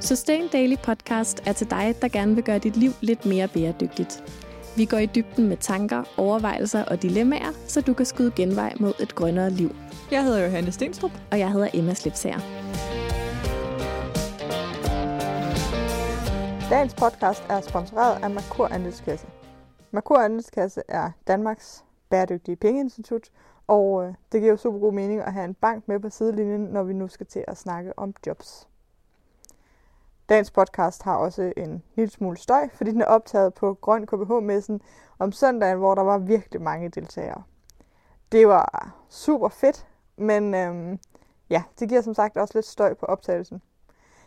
Sustain Daily Podcast er til dig, der gerne vil gøre dit liv lidt mere bæredygtigt. Vi går i dybden med tanker, overvejelser og dilemmaer, så du kan skyde genvej mod et grønnere liv. Jeg hedder Johanne Stenstrup. Og jeg hedder Emma Slipsager. Dagens podcast er sponsoreret af Merkur Andelskasse. Merkur Andelskasse er Danmarks bæredygtige pengeinstitut, og øh, det giver jo super god mening at have en bank med på sidelinjen, når vi nu skal til at snakke om jobs. Dagens podcast har også en lille smule støj, fordi den er optaget på Grøn KBH-messen om søndagen, hvor der var virkelig mange deltagere. Det var super fedt, men øhm, ja, det giver som sagt også lidt støj på optagelsen.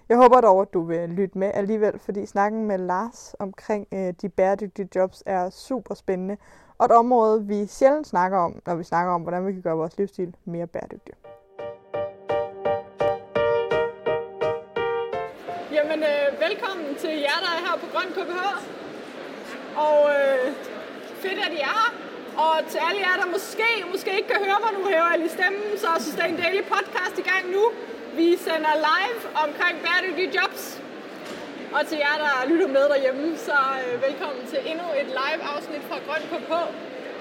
Jeg håber dog, at du vil lytte med alligevel, fordi snakken med Lars omkring øh, de bæredygtige jobs er super spændende, og et område, vi sjældent snakker om, når vi snakker om, hvordan vi kan gøre vores livsstil mere bæredygtig. Jamen, øh, velkommen til jer, der er her på Grøn KBH. Og øh, fedt, at I er her. Og til alle jer, der måske, måske ikke kan høre mig nu, hæver jeg lige stemmen, så er Sustain Daily podcast i gang nu. Vi sender live omkring bæredygtige jobs. Og til jer, der lytter med derhjemme, så øh, velkommen til endnu et live afsnit fra Grøn KBH.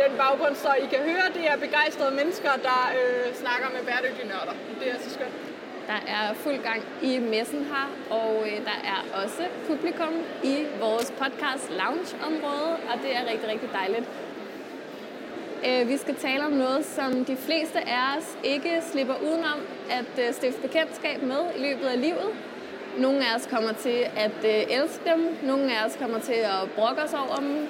Den baggrund, så I kan høre, det er begejstrede mennesker, der øh, snakker med bæredygtige nørder. Det er så skønt. Der er fuld gang i messen her, og øh, der er også publikum i vores podcast lounge-område, og det er rigtig, rigtig dejligt. Øh, vi skal tale om noget, som de fleste af os ikke slipper udenom at øh, stifte bekendtskab med i løbet af livet. Nogle af os kommer til at øh, elske dem, nogle af os kommer til at brokke os over dem.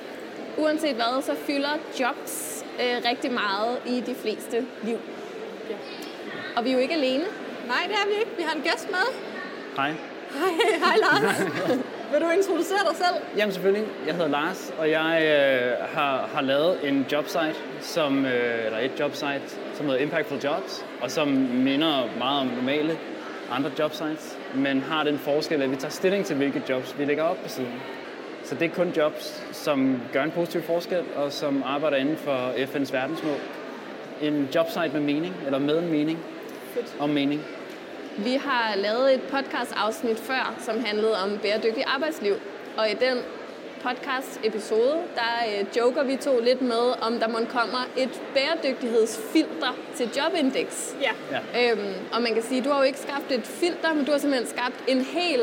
Uanset hvad, så fylder jobs øh, rigtig meget i de fleste liv. Ja. Og vi er jo ikke alene. Nej, det er vi ikke. Vi har en gæst med. Hej. Hej, hej Lars. Vil du introducere dig selv? Jamen selvfølgelig. Jeg hedder Lars, og jeg øh, har, har lavet en jobsite, som, øh, eller et jobsite, som hedder Impactful Jobs, og som minder meget om normale andre jobsites, men har den forskel, at vi tager stilling til, hvilke jobs vi lægger op på siden. Så det er kun jobs, som gør en positiv forskel, og som arbejder inden for FN's verdensmål. En jobsite med mening, eller med en mening, Fedt. om mening. Vi har lavet et podcast-afsnit før, som handlede om bæredygtigt arbejdsliv. Og i den podcast-episode, der øh, joker vi to lidt med, om der må kommer et bæredygtighedsfilter til Jobindex. Ja. Ja. Øhm, og man kan sige, du har jo ikke skabt et filter, men du har simpelthen skabt en hel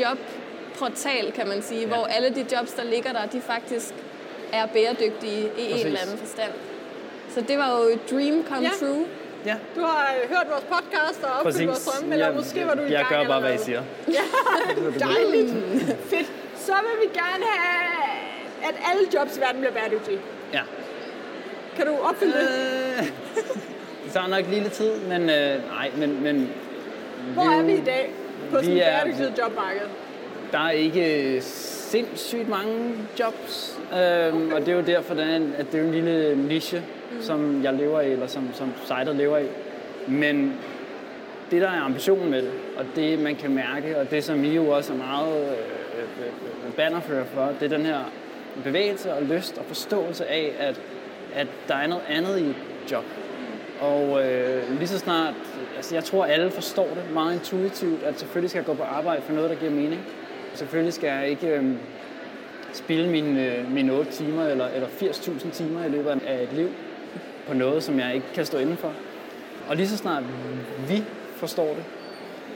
jobportal, kan man sige, ja. hvor alle de jobs, der ligger der, de faktisk er bæredygtige i Præcis. en eller anden forstand. Så det var jo et dream come Ja. true. Ja, Du har øh, hørt vores podcast og opfyldt vores drømme, eller Jeg- måske var du i Jeg gang gør bare, hvad I siger. Ja, dejligt. Fedt. Så vil vi gerne have, at alle jobs i verden bliver bæredygtige. Ja. Kan du opfylde det? Øh, det tager nok lige lidt tid, men øh, nej, men, men Hvor er vi i dag på sådan vi et bæredygtigt jobmarked? der er ikke sindssygt mange jobs, øhm, og det er jo derfor, det er at det er en lille niche, mm. som jeg lever i, eller som, som sitet lever i. Men det, der er ambitionen med det, og det, man kan mærke, og det, som I jo også er meget øh, øh, øh, bannerfører for, det er den her bevægelse og lyst og forståelse af, at, at der er noget andet i et job. Og øh, lige så snart, altså jeg tror alle forstår det meget intuitivt, at selvfølgelig skal jeg gå på arbejde for noget, der giver mening. Selvfølgelig skal jeg ikke øh, spille mine, øh, mine 8 timer eller, eller 80.000 timer i løbet af et liv på noget, som jeg ikke kan stå indenfor. Og lige så snart vi forstår det,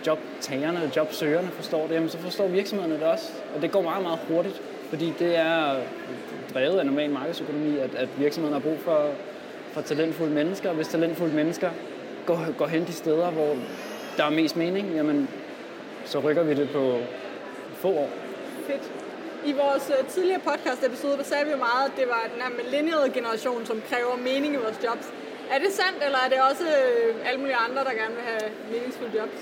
jobtagerne og jobsøgerne forstår det, jamen så forstår virksomhederne det også. Og det går meget, meget hurtigt, fordi det er drevet af normal markedsøkonomi, at, at virksomhederne har brug for, for talentfulde mennesker. Og hvis talentfulde mennesker går, går hen de steder, hvor der er mest mening, jamen så rykker vi det på få år. Fedt. I vores øh, tidligere podcast-episode, der sagde vi jo meget, at det var den her millennial-generation, som kræver mening i vores jobs. Er det sandt, eller er det også øh, alle mulige andre, der gerne vil have meningsfulde jobs?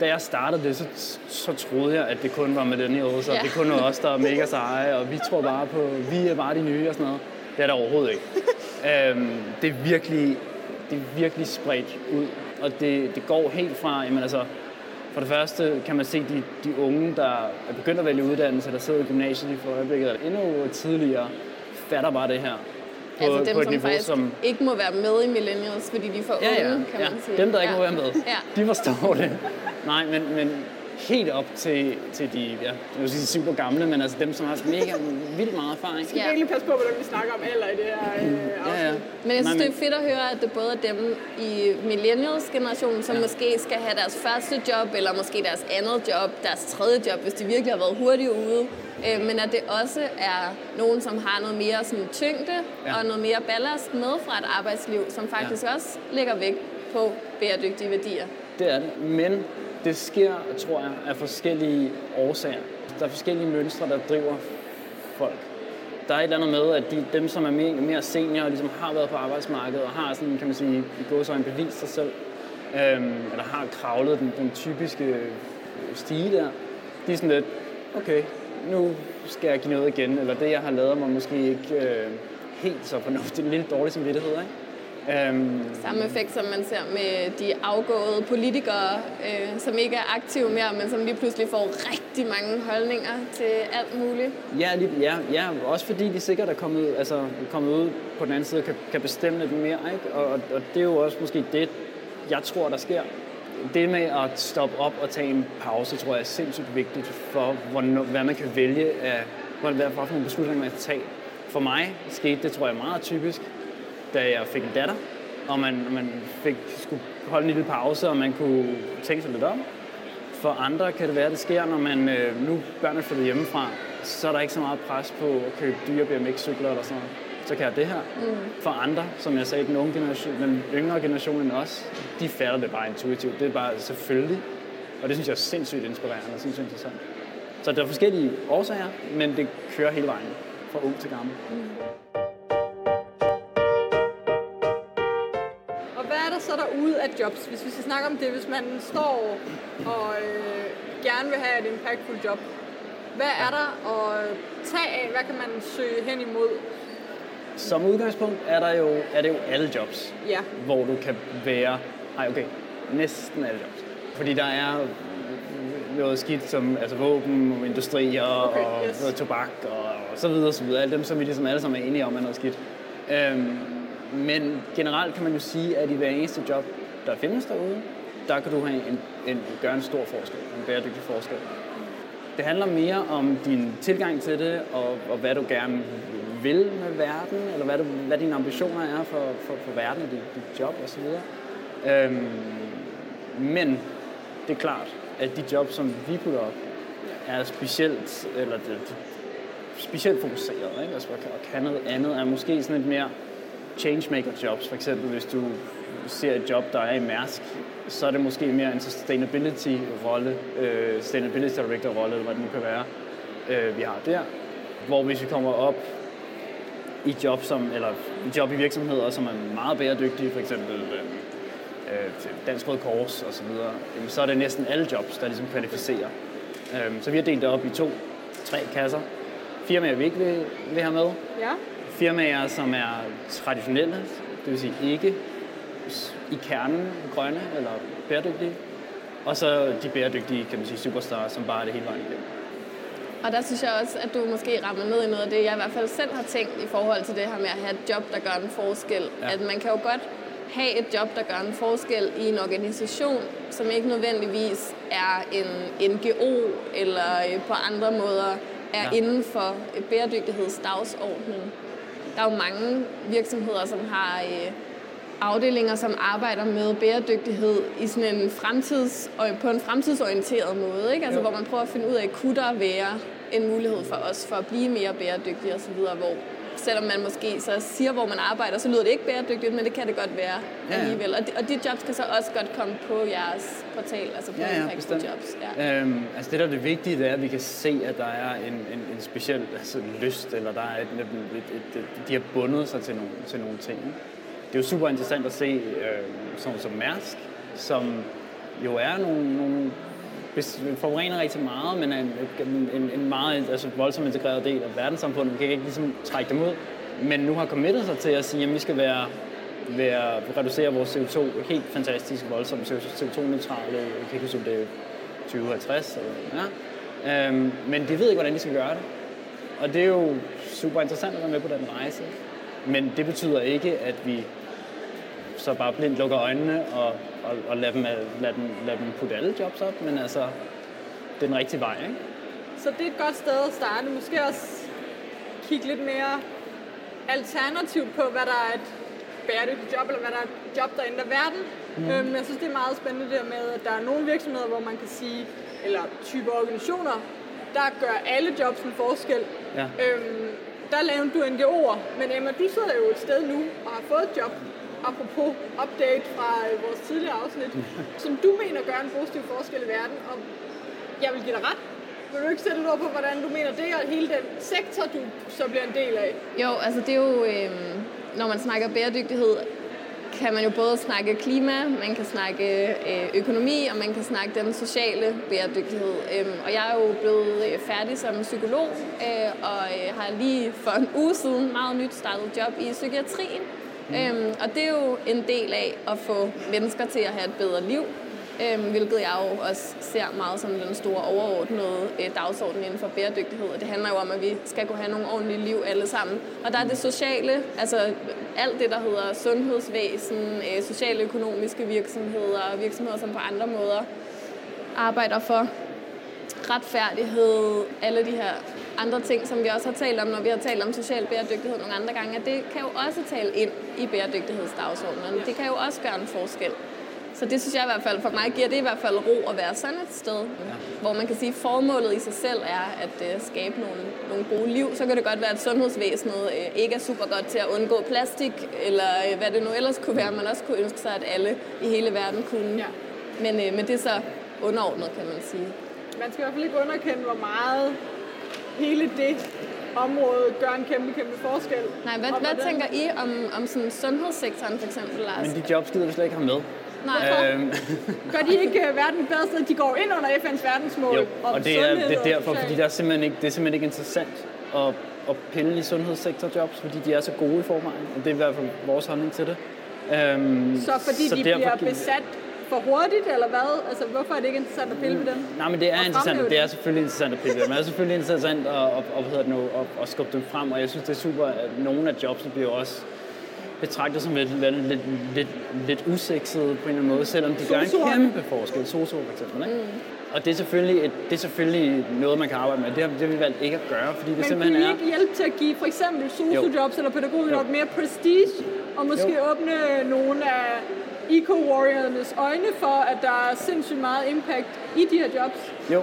Da jeg startede det, så, så troede jeg, at det kun var millennials, og Ja. det kun var os, der er mega seje, og vi tror bare på, vi er bare de nye og sådan noget. Det er der overhovedet ikke. øhm, det, er virkelig, det er virkelig spredt ud, og det, det går helt fra, jamen altså, for det første kan man se de, de unge, der er begyndt at vælge uddannelse, der sidder i gymnasiet lige for øjeblikket, eller endnu tidligere, fatter bare det her. På, altså dem, på et som niveau, faktisk som ikke må være med i millennials, fordi de er for Ja, ja, unge, kan ja. man sige. Dem, der ikke ja. må være med, Ja. de forstår det. Nej, men, men helt op til, til de, ja, jeg vil sige super gamle, men altså dem, som har mega vildt meget erfaring. Vi skal virkelig passe på, hvordan vi snakker om alder i det her øh, Ja, ja. Men jeg synes, Nej, det er fedt at høre, at det både er dem i millennials-generationen, som ja. måske skal have deres første job, eller måske deres andet job, deres tredje job, hvis de virkelig har været hurtigt ude. Øh, men at det også er nogen, som har noget mere sådan, tyngde Ja. og noget mere ballast med fra et arbejdsliv, som faktisk Ja. også lægger vægt på bæredygtige værdier. Det er det. Men det sker, tror jeg, af forskellige årsager. Der er forskellige mønstre, der driver folk. Der er et eller andet med, at de, dem, som er mere, mere senior og ligesom har været på arbejdsmarkedet og har sådan, kan man sige, i gåsøjne bevist sig selv, øhm, eller har kravlet den, den typiske øh, stige der, de er sådan lidt, okay, nu skal jeg give noget igen, eller det, jeg har lavet mig måske ikke øh, helt så fornuftigt, en lille dårlig samvittighed, ikke? Øhm, Samme effekt, som man ser med de afgåede politikere, øh, som ikke er aktive mere, men som lige pludselig får rigtig mange holdninger til alt muligt. Ja, lige, ja, ja, også fordi de sikkert er kommet, altså, kommet ud på den anden side og kan, kan bestemme lidt mere. Ikke? Og, og, og det er jo også måske det, jeg tror, der sker. Det med at stoppe op og tage en pause, tror jeg er sindssygt vigtigt for, hvornår, hvad man kan vælge af, hvad, for nogle beslutninger man kan tage. For mig skete det, tror jeg, meget typisk, da jeg fik en datter, og man, man fik, skulle holde en lille pause, og man kunne tænke sig lidt om. For andre kan det være, at det sker, når man øh, nu børnene er flyttet hjemmefra, så er der ikke så meget pres på at købe dyre BMX-cykler eller sådan noget. Så kan jeg det her. Mm. For andre, som jeg sagde, den, unge generation, den yngre generation end os, de fatter det bare intuitivt. Det er bare selvfølgelig. Og det synes jeg er sindssygt inspirerende og sindssygt interessant. Så der er forskellige årsager, men det kører hele vejen. Fra ung til gammel. Og hvad er der så derude af jobs, hvis vi skal snakke om det, hvis man står og øh, gerne vil have et impactful job? Hvad er der at tage af? Hvad kan man søge hen imod? Som udgangspunkt er, der jo, er det jo alle jobs. Ja. hvor du kan være... Ej, okay. Næsten alle jobs. Fordi der er noget skidt som altså våben, industri og, Okay, og yes. tobak og, og så videre, så videre. Alle dem, som vi ligesom alle sammen er enige om, er noget skidt. Øhm, men generelt kan man jo sige, at i hver eneste job, der findes derude, der kan du have en, en, gøre en stor forskel, en bæredygtig forskel. Det handler mere om din tilgang til det, og, og hvad du gerne vil med verden, eller hvad, du, hvad dine ambitioner er for, for, for verden og dit, dit job osv. Øhm, men det er klart, at de job, som vi putter op, er specielt, eller det, det, specielt fokuseret, ikke? Altså, og kan- noget andet, er måske sådan lidt mere changemaker jobs. For eksempel, hvis du ser et job, der er i Mærsk, så er det måske mere en sustainability-rolle, øh, sustainability director-rolle, eller hvad det nu kan være, øh, vi har der. Hvor hvis vi kommer op i job, som, eller job i virksomheder, som er meget bæredygtige, for eksempel øh, øh, Dansk Røde Kors og så videre, jamen, så er det næsten alle jobs, der ligesom kvalificerer. Øh, så vi har delt det op i to, tre kasser. Firmaer, vi ikke vil, vil have med. Ja. Firmaer, som er traditionelle, det vil sige ikke i kernen grønne eller bæredygtige. Og så de bæredygtige, kan man sige, superstars, som bare er det hele vejen igennem. Og der synes jeg også, at du måske rammer ned i noget af det, jeg i hvert fald selv har tænkt i forhold til det her med at have et job, der gør en forskel. Ja. At man kan jo godt have et job, der gør en forskel i en organisation, som ikke nødvendigvis er en NGO eller øh, på andre måder er Ja. inden for bæredygtighedsdagsordenen. Der er jo mange virksomheder, som har øh, afdelinger, som arbejder med bæredygtighed i sådan en fremtids, og på en fremtidsorienteret måde. Ikke? Altså, Jo. hvor man prøver at finde ud af, kunne der være en mulighed for os for at blive mere bæredygtige osv., hvor selvom man måske så siger, hvor man arbejder, så lyder det ikke bæredygtigt, men det kan det godt være Ja, alligevel. Og de, og de jobs kan så også godt komme på jeres portal, altså på Ja, ja. Jobs. Ja. Øhm, altså det, der er det vigtige, det er, at vi kan se, at der er en, en, en speciel altså, lyst, eller der er et, et, et, et, de har bundet sig til nogle, til nogle ting. Det er jo super interessant at se øh, sådan som Mærsk, som jo er nogle, nogle hvis vi forurener rigtig meget, men er en, en, en meget altså, voldsomt integreret del af verdenssamfundet. Vi kan ikke ligesom trække dem ud. Men nu har committet sig til at sige, at vi skal være, være, reducere vores CO2 helt fantastisk voldsomt CO2-neutrale. Jeg kan ikke huske, om det er 2050. Eller, ja. øhm, men de ved ikke, hvordan de skal gøre det. Og det er jo super interessant at være med på den rejse. Men det betyder ikke, at vi så bare blindt lukker øjnene og, og, og lader, dem, lad dem, lad dem putte alle jobs op. Men altså, det er den rigtige vej. Ikke? Så det er et godt sted at starte. Måske også kigge lidt mere alternativt på, hvad der er et bæredygtigt job, eller hvad der er et job, der ændrer verden. Mm. Øhm, jeg synes, det er meget spændende der med, at der er nogle virksomheder, hvor man kan sige, eller typer organisationer, der gør alle jobs en forskel. Ja. Øhm, der lavede du NGO'er, men Emma, du sidder jo et sted nu og har fået et job, apropos update fra øh, vores tidligere afsnit, som du mener gør en positiv forskel i verden, og jeg vil give dig ret. Vil du ikke sætte lidt ord på, hvordan du mener det, og hele den sektor, du så bliver en del af? Jo, altså det er jo, øh, når man snakker bæredygtighed, kan man jo både snakke klima, man kan snakke øh, økonomi, og man kan snakke den sociale bæredygtighed. Øhm, og jeg er jo blevet øh, færdig som psykolog, og har lige for en uge siden meget nyt startet job i psykiatrien. Mm. Øhm, og det er jo en del af at få mennesker til at have et bedre liv, øhm, hvilket jeg jo også ser meget som den store overordnede øh, dagsorden inden for bæredygtighed. Og det handler jo om, at vi skal kunne have nogle ordentlige liv alle sammen. Og der er det sociale, altså alt det, der hedder sundhedsvæsen, øh, sociale økonomiske virksomheder, virksomheder, som på andre måder arbejder for retfærdighed, alle de her andre ting, som vi også har talt om, når vi har talt om social bæredygtighed nogle andre gange, at det kan jo også tale ind i bæredygtighedsdagsordenen. Det kan jo også gøre en forskel. Så det synes jeg i hvert fald, for mig giver det i hvert fald ro at være sådan et sted, ja. hvor man kan sige, at formålet i sig selv er at uh, skabe nogle, nogle gode liv. Så kan det godt være, at sundhedsvæsenet uh, ikke er super godt til at undgå plastik, eller uh, hvad det nu ellers kunne være, man også kunne ønske sig, at alle i hele verden kunne. Ja. Men, men det er så underordnet, kan man sige. Man skal i hvert fald ikke underkende, hvor meget hele det område gør en kæmpe, kæmpe forskel. Nej, hvad, hvad tænker I om, om sådan sundhedssektoren for eksempel, Lars? Men de jobs gider vi slet ikke have med. Nej. Øhm. Gør de ikke uh, verden bedre sted? De går ind under FN's verdensmål jo, og det er, det er derfor, fordi der er simpelthen ikke, det er simpelthen ikke interessant at, at pille i sundhedssektorjobs, fordi de er så gode i forvejen, og det er i hvert fald vores holdning til det. Øhm, så fordi så de bliver besat for hurtigt, eller hvad? Altså, hvorfor er det ikke interessant at pille med dem? Nej, men det er interessant. Det. det er selvfølgelig interessant at pille med dem. Det er selvfølgelig interessant at, at, at, at, at, at, at skubbe dem frem, og jeg synes, det er super, at nogle af jobsene bliver også betragtet som lidt, lidt, lidt, lidt, lidt usekset på en eller anden måde, selvom de gør en kæmpe forskel. Soso for eksempel, ikke? Mm. Og det er, selvfølgelig et, det er selvfølgelig noget, man kan arbejde med. Det har, det har vi valgt ikke at gøre, fordi det Men simpelthen er... Men ikke hjælpe til at give for eksempel sosu-jobs eller pædagogjob mere prestige, og måske jo. åbne nogle af eco-warriornes øjne for, at der er sindssygt meget impact i de her jobs? Jo,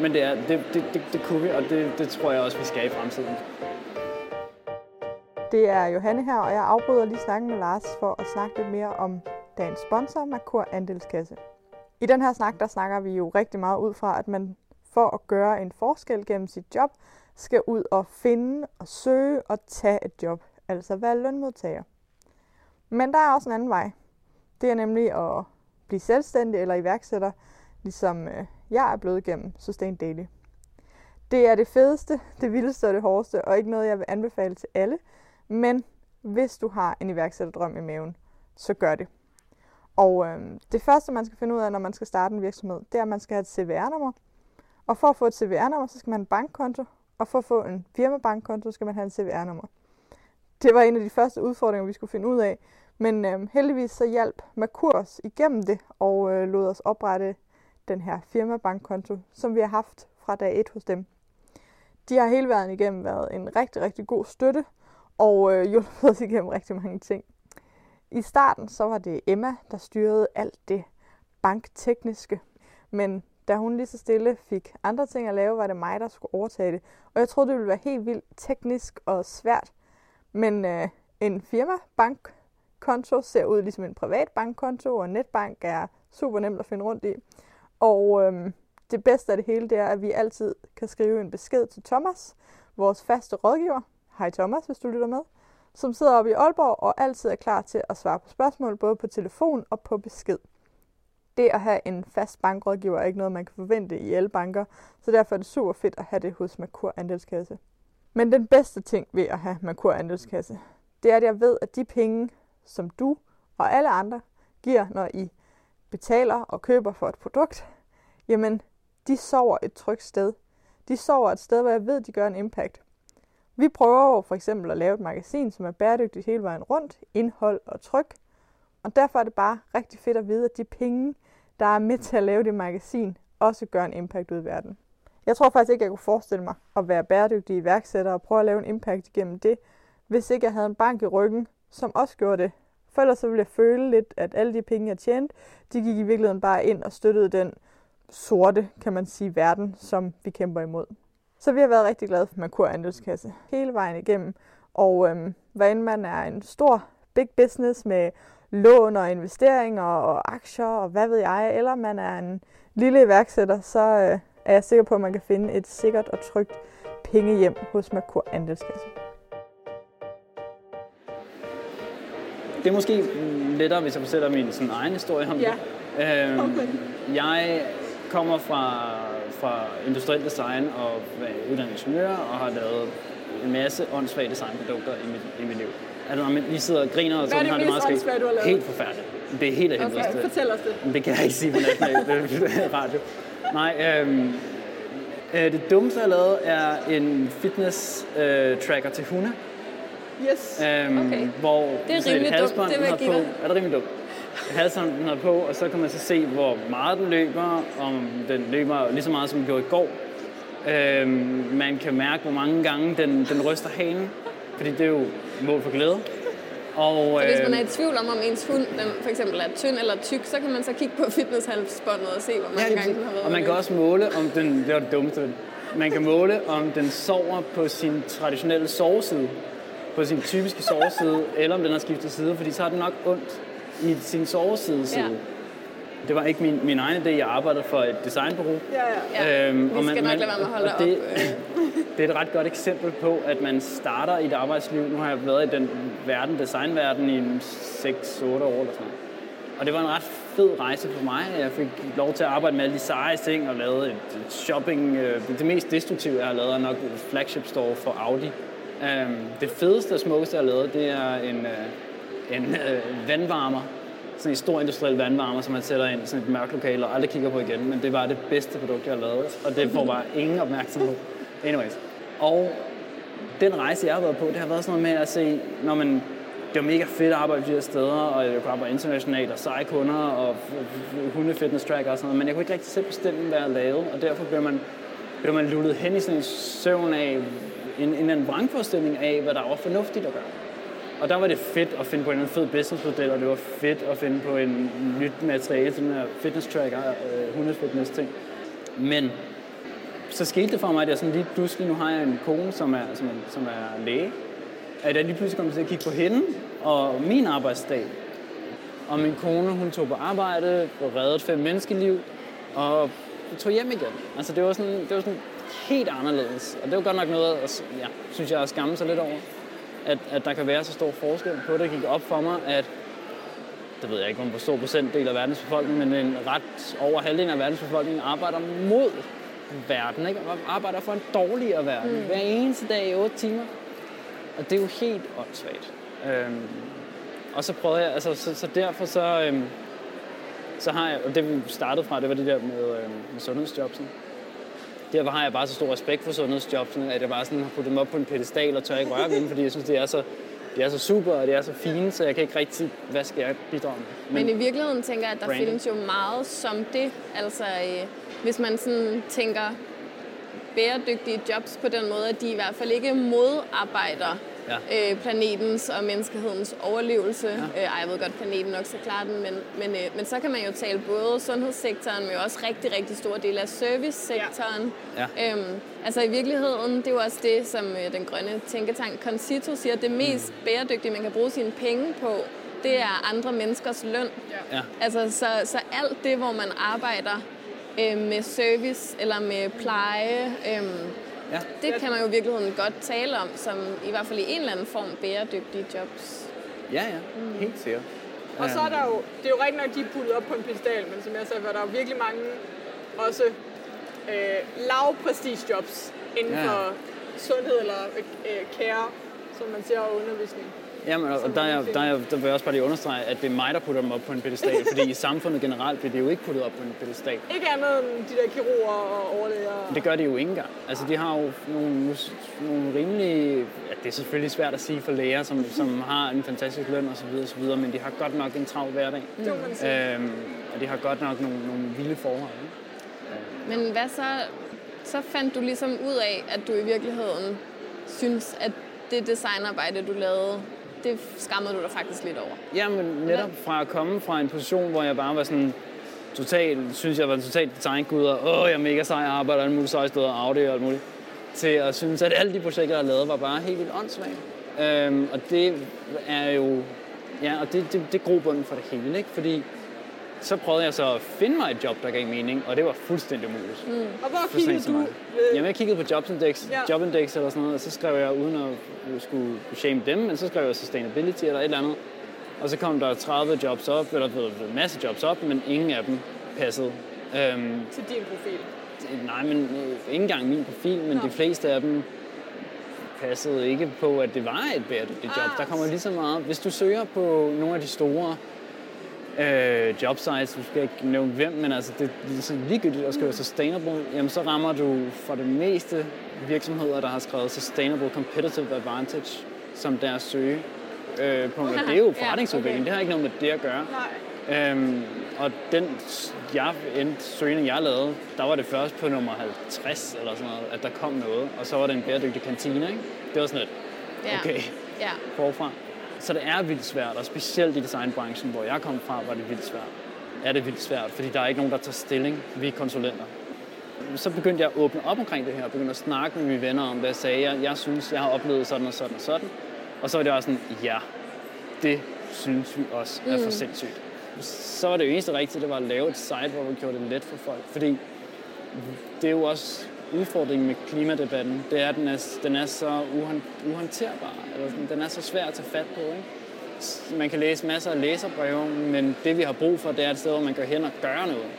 men det, er, det, det, det, det kunne vi, og det, det tror jeg også, vi skal i fremtiden. Det er Johanne her, og jeg afbryder lige snakken med Lars for at snakke lidt mere om dagens sponsor, Merkur Andelskasse. I den her snak, der snakker vi jo rigtig meget ud fra, at man for at gøre en forskel gennem sit job, skal ud og finde og søge og tage et job, altså være lønmodtager. Men der er også en anden vej. Det er nemlig at blive selvstændig eller iværksætter, ligesom øh, jeg er blevet gennem Sustain Daily. Det er det fedeste, det vildeste og det hårdeste, og ikke noget, jeg vil anbefale til alle, men hvis du har en iværksætterdrøm i maven, så gør det. Og øh, det første, man skal finde ud af, når man skal starte en virksomhed, det er, at man skal have et CVR-nummer. Og for at få et CVR-nummer, så skal man have en bankkonto. Og for at få en firmabankkonto, skal man have en CVR-nummer. Det var en af de første udfordringer, vi skulle finde ud af. Men øh, heldigvis så hjalp Merkur os igennem det og øh, lod os oprette den her firmabankkonto, som vi har haft fra dag 1 hos dem. De har hele vejen igennem været en rigtig, rigtig god støtte, og øh, hjulpet os igennem rigtig mange ting. I starten så var det Emma, der styrede alt det banktekniske, men da hun lige så stille fik andre ting at lave, var det mig, der skulle overtage det. Og jeg troede, det ville være helt vildt teknisk og svært. Men øh, en firmabank konto ser ud ligesom en privat bankkonto, og netbank er super nemt at finde rundt i. Og øhm, det bedste af det hele, det er, at vi altid kan skrive en besked til Thomas, vores faste rådgiver, hej Thomas, hvis du lytter med, som sidder oppe i Aalborg og altid er klar til at svare på spørgsmål, både på telefon og på besked. Det at have en fast bankrådgiver er ikke noget, man kan forvente i alle banker, så derfor er det super fedt at have det hos Merkur Andelskasse. Men den bedste ting ved at have Merkur Andelskasse, det er, at jeg ved, at de penge, som du og alle andre giver, når I betaler og køber for et produkt, jamen, de sover et trygt sted. De sover et sted, hvor jeg ved, de gør en impact. Vi prøver for eksempel at lave et magasin, som er bæredygtigt hele vejen rundt, indhold og tryk. Og derfor er det bare rigtig fedt at vide, at de penge, der er med til at lave det magasin, også gør en impact ud i verden. Jeg tror faktisk ikke, jeg kunne forestille mig at være bæredygtig iværksætter og prøve at lave en impact igennem det, hvis ikke jeg havde en bank i ryggen, som også gjorde det. For ellers så ville jeg føle lidt, at alle de penge, jeg tjente, de gik i virkeligheden bare ind og støttede den sorte, kan man sige, verden, som vi kæmper imod. Så vi har været rigtig glade for Merkur Andelskasse hele vejen igennem. Og øhm, hvad end man er en stor big business med lån og investeringer og aktier og hvad ved jeg, eller man er en lille iværksætter, så øh, er jeg sikker på, at man kan finde et sikkert og trygt penge hjem hos Merkur Andelskasse. Det er måske lettere, hvis jeg fortæller min sådan, egen historie om Ja. det. Øhm, Okay. Jeg kommer fra, fra industriel design og er uddannet ingeniør og har lavet en masse åndssvage designprodukter i mit, i mit liv. Altså, når man lige sidder og griner, og så har det meget skægt. Helt forfærdeligt. Det er helt af helvede. Okay, fortæl os det. Det kan jeg ikke sige på national radio. Nej, øhm, øh, det dummeste, jeg har lavet, er en fitness-tracker til hunde. Yes. Øhm, Okay. Hvor Det er rimelig dumt, det vil har give på. Er det rimelig dumt? Halsbånd, den har på, og så kan man så se, hvor meget den løber, om den løber lige så meget, som den gjorde i går. Øhm, man kan mærke, hvor mange gange den, den ryster hanen, fordi det er jo mål for glæde. Og, Så hvis man er i øhm, tvivl om, om ens hund den for eksempel er tynd eller tyk, så kan man så kigge på fitnesshalsbåndet og se, hvor mange Ja, gange den har været og man kan også måle, om den, det var det dummeste, man kan måle, om den sover på sin traditionelle soveside, på sin typiske soveside, eller om den har skiftet side, fordi så har den nok ondt i sin soveside side. Ja. Det var ikke min, min egen idé, jeg arbejdede for et designbureau. Ja, ja. Ja, Øhm, vi og skal nok lade være med at holde og det, op, det er et ret godt eksempel på, at man starter i et arbejdsliv. Nu har jeg været i den verden, designverden, i 6-8 år eller sådan noget. Og det var en ret fed rejse for mig. Jeg fik lov til at arbejde med alle de seje ting og lavede et, shopping. øh, Det mest destruktive, jeg har lavet, er nok flagship store for Audi. Øhm, Det fedeste og smukkeste, jeg har lavet, det er en, øh, en øh, vandvarmer. Sådan en stor industriel vandvarmer, som man sætter ind i sådan et mørkt lokale og aldrig kigger på igen. Men det var det bedste produkt, jeg har lavet. Og det får bare ingen opmærksomhed. Anyways. Og den rejse, jeg har været på, det har været sådan noget med at se, når man det var mega fedt at arbejde de her steder, og jeg kunne arbejde internationalt, og seje kunder, og hunde fitness tracker og sådan noget, men jeg kunne ikke rigtig selv bestemme, hvad jeg lavede, og derfor blev man, blev man lullet hen i sådan en søvn af, en, en, en vrangforestilling af, hvad der var fornuftigt at gøre. Og der var det fedt at finde på en anden fed businessmodel, og det var fedt at finde på en nyt materiale, sådan her fitness tracker, øh, hundefitness ting. Men så skete det for mig, at jeg sådan lige pludselig, nu har jeg en kone, som er, som er, som er læge, at jeg lige pludselig kom til at kigge på hende og min arbejdsdag. Og min kone, hun tog på arbejde og reddede fem menneskeliv og tog hjem igen. Altså det var sådan, det var sådan helt anderledes. Og det var godt nok noget, at, ja, synes jeg, at skamme sig lidt over. At, at der kan være så stor forskel på det. Det gik op for mig, at det ved jeg ikke, hvor stor procentdel af verdens befolkning, men en ret over halvdelen af verdens befolkning arbejder mod verden, ikke? Og arbejder for en dårligere verden. Mm. Hver eneste dag i 8 timer. Og det er jo helt åndssvagt. Øhm, og så prøvede jeg, altså så, så derfor så, øhm, så har jeg, og det vi startede fra, det var det der med, øhm, med sundhedsjobsen. Derfor har jeg bare så stor respekt for sundhedsjobsene, at jeg bare sådan har puttet dem op på en pedestal og tør ikke røre dem, fordi jeg synes, det er så, det er så super, og det er så fine, så jeg kan ikke rigtig, hvad skal jeg bidrage med? Men i virkeligheden tænker jeg, at der Branding. findes jo meget som det. Altså, øh, hvis man sådan tænker bæredygtige jobs på den måde, at de i hvert fald ikke modarbejder Ja. øh, planetens og menneskehedens overlevelse. Ja. Øh, ej, jeg ved godt, planeten nok skal klare den, men, men, øh, men så kan man jo tale både sundhedssektoren, men jo også rigtig, rigtig stor del af servicesektoren. Ja. Øhm, altså i virkeligheden, det er jo også det, som øh, den grønne tænketank Concito siger, det mest bæredygtige, man kan bruge sine penge på, det er andre menneskers løn. Ja. Altså, så, så alt det, hvor man arbejder øh, med service eller med pleje, øh, Ja. det kan man jo i virkeligheden godt tale om, som i hvert fald i en eller anden form bæredygtige jobs. Ja, ja, helt sikkert. Og så er der jo, det er jo rigtig nok, de er puttet op på en pedestal, men som jeg sagde, var der er jo virkelig mange også øh, lav prestige jobs inden Ja. for sundhed eller øh, care, som man siger, og undervisning. Jamen, og der, er, der, er, der vil jeg også bare lige understrege, at det er mig, der putter dem op på en pedestal, fordi i samfundet generelt bliver det jo ikke puttet op på en pedestal. Ikke andet end de der kirurger og overlæger. Det gør de jo ikke engang. Altså, de har jo nogle, nogle rimelig... Ja, det er selvfølgelig svært at sige for læger, som, som har en fantastisk løn osv., osv., men de har godt nok en travl hverdag. Det må man sige. Øhm, og de har godt nok nogle, nogle vilde forhold. Ikke? Men hvad så? Så fandt du ligesom ud af, at du i virkeligheden synes, at det designarbejde, du lavede, det skammede du dig faktisk lidt over. Jamen netop fra at komme fra en position, hvor jeg bare var sådan totalt, synes jeg var en totalt designgud, og åh, jeg er mega sej, jeg arbejder alle mulige seje steder, Audi og alt muligt, til at synes, at alle de projekter, jeg lavede, var bare helt vildt åndssvage. Øhm, og det er jo, ja, og det, det, det er grobunden for det hele, ikke? Fordi så prøvede jeg så at finde mig et job, der gav mening, og det var fuldstændig umuligt. Mm. Og hvor kiggede du? Øh, Jamen, jeg kiggede på Jobindex, Ja. Jobindex eller sådan noget, og så skrev jeg, uden at skulle shame dem, men så skrev jeg sustainability eller et eller andet. Og så kom der 30 jobs op, eller en masse jobs op, men ingen af dem passede. Øhm, til din profil. nej, men øh, ikke engang min profil, men Nå. de fleste af dem passede ikke på, at det var et bæredygtigt job. Ah. Der kommer lige så meget. Hvis du søger på nogle af de store øh, jobsites, du skal ikke nævne hvem, men altså det, det er sådan ligegyldigt at skrive sustainable, jamen så rammer du for det meste virksomheder, der har skrevet sustainable competitive advantage som deres søge. Øh, på, det er jo Ja, forretningsudvikling, okay. det har ikke noget med det at gøre. Nej. Øhm, og den jeg, endte, søgning, jeg lavede, der var det først på nummer 50 eller sådan noget, at der kom noget. Og så var det en bæredygtig kantine, ikke? Det var sådan Ja. okay, Ja. forfra. Så det er vildt svært, og specielt i designbranchen, hvor jeg kom fra, var det vildt svært. Er det vildt svært, fordi der er ikke nogen, der tager stilling. Vi er konsulenter. Så begyndte jeg at åbne op omkring det her, begyndte at snakke med mine venner om, hvad jeg sagde. Jeg, jeg synes, jeg har oplevet sådan og sådan og sådan. Og så var det også sådan, ja, det synes vi også er for sindssygt. Så var det eneste rigtige, det var at lave et site, hvor vi gjorde det let for folk. Fordi det er jo også udfordringen med klimadebatten, det er, at den er, den er så uhåndterbar. Eller sådan, den er så svær at tage fat på. Ikke? Man kan læse masser af læserbreve, men det vi har brug for, det er et sted, hvor man går hen og gør noget.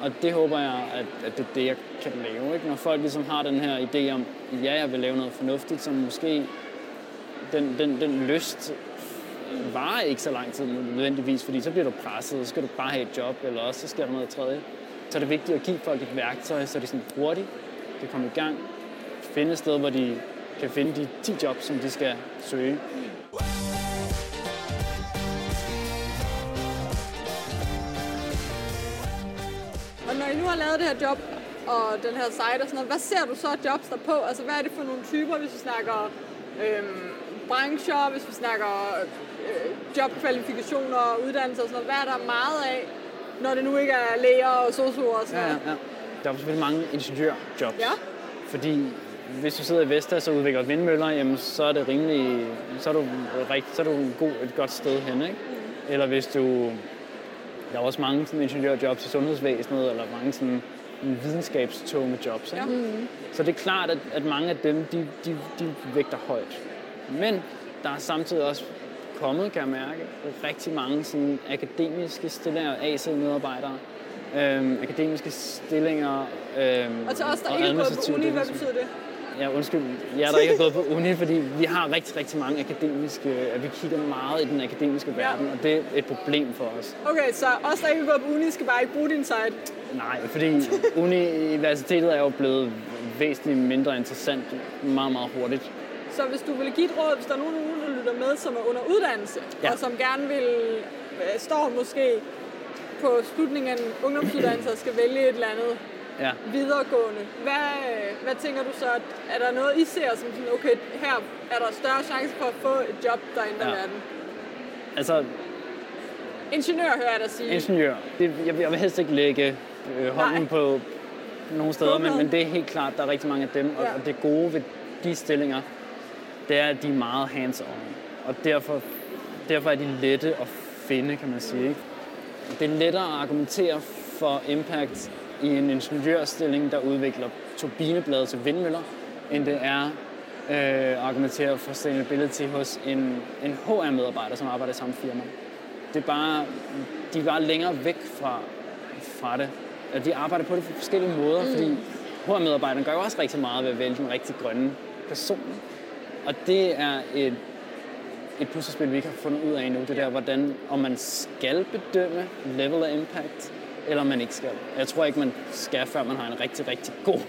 Og det håber jeg, at, at det er det, jeg kan lave. Ikke? Når folk ligesom har den her idé om, ja, jeg vil lave noget fornuftigt, som måske den, den, den lyst varer ikke så lang tid nødvendigvis, fordi så bliver du presset, så skal du bare have et job, eller også så sker der noget tredje. Så er det vigtigt at give folk et værktøj, så de sådan hurtigt kan komme i gang, finde et sted, hvor de kan finde de 10 jobs, som de skal søge. Og når I nu har lavet det her job og den her site og sådan noget, hvad ser du så af jobs der på? Altså hvad er det for nogle typer, hvis vi snakker øhm, brancher, hvis vi snakker øh, jobkvalifikationer og uddannelser og sådan noget. Hvad er der meget af, når det nu ikke er læger og sosuer og sådan Ja, noget? ja, ja. Der er selvfølgelig mange ingeniørjobs. Ja. Fordi hvis du sidder i Vestas og udvikler vindmøller, jamen, så er det rimelig, så er du, rigt, så er du en god, et godt sted hen, ikke? Eller hvis du, der er også mange sådan, ingeniørjobs i sundhedsvæsenet, eller mange sådan videnskabstunge jobs, ikke? Ja. Så det er klart, at, at mange af dem, de, de, de vægter højt. Men der er samtidig også kommet, kan jeg mærke, rigtig mange sådan, akademiske stillinger, AC-medarbejdere, øhm, akademiske stillinger øhm, Og til os, der ikke er gået på uni, hvad betyder det? Ja, undskyld. Jeg der ikke er gået på uni, fordi vi har rigtig, rigtig mange akademiske... At vi kigger meget i den akademiske verden, og det er et problem for os. Okay, så os, der ikke er gået på uni, skal bare ikke bruge din site. Nej, fordi universitetet er jo blevet væsentligt mindre interessant meget, meget hurtigt. Så hvis du vil give et råd, hvis der er nogen, der lytter med, som er under uddannelse, ja. Ja. og som gerne vil, øh, står måske på slutningen af en ungdomsuddannelse og skal vælge et eller andet Ja. videregående, hvad, hvad tænker du så? Er der noget, I ser som sådan, okay, her er der større chance for at få et job, der ændrer ja. Verden? Altså, Ingeniør hører jeg dig sige. ingeniør. Det, jeg, jeg vil helst ikke lægge øh, hånden Nej. på nogle steder, men, men det er helt klart, der er rigtig mange af dem. Og, Ja. og det gode ved de stillinger, det er, at de er meget hands-on. Og derfor, derfor er de lette at finde, kan man sige. Ikke? Det er lettere at argumentere for impact i en ingeniørstilling, der udvikler turbineblade til vindmøller, end det er øh, at argumentere for sustainability hos en, en HR-medarbejder, som arbejder i samme firma. Det er bare, de er bare længere væk fra, fra det. Og de arbejder på det på forskellige måder, mm. fordi HR-medarbejderne gør jo også rigtig meget ved at vælge den rigtig grønne person. Og det er et, et puslespil, vi ikke har fundet ud af endnu. Det der, hvordan, om man skal bedømme level af impact, eller man ikke skal. Jeg tror ikke, man skal, før man har en rigtig, rigtig god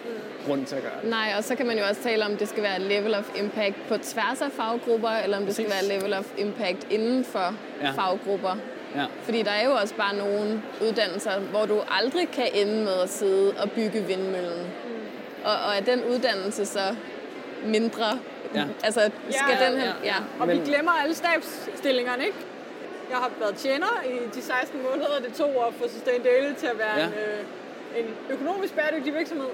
grund til at gøre det. Nej, og så kan man jo også tale om, det skal være level of impact på tværs af faggrupper, eller om det skal Præcis. være level of impact inden for ja. Ja. faggrupper. Ja. Fordi der er jo også bare nogle uddannelser, hvor du aldrig kan ende med at sidde og bygge vindmøllen. Mm. Og, og er den uddannelse så mindre? Ja. Altså, skal Ja, den her... ja, Ja. Og Men- vi glemmer alle stabsstillingerne, ikke? Jeg har været tjener i de 16 måneder, det tog at få Sustain Daily til at være Ja. en, øh, en økonomisk bæredygtig virksomhed.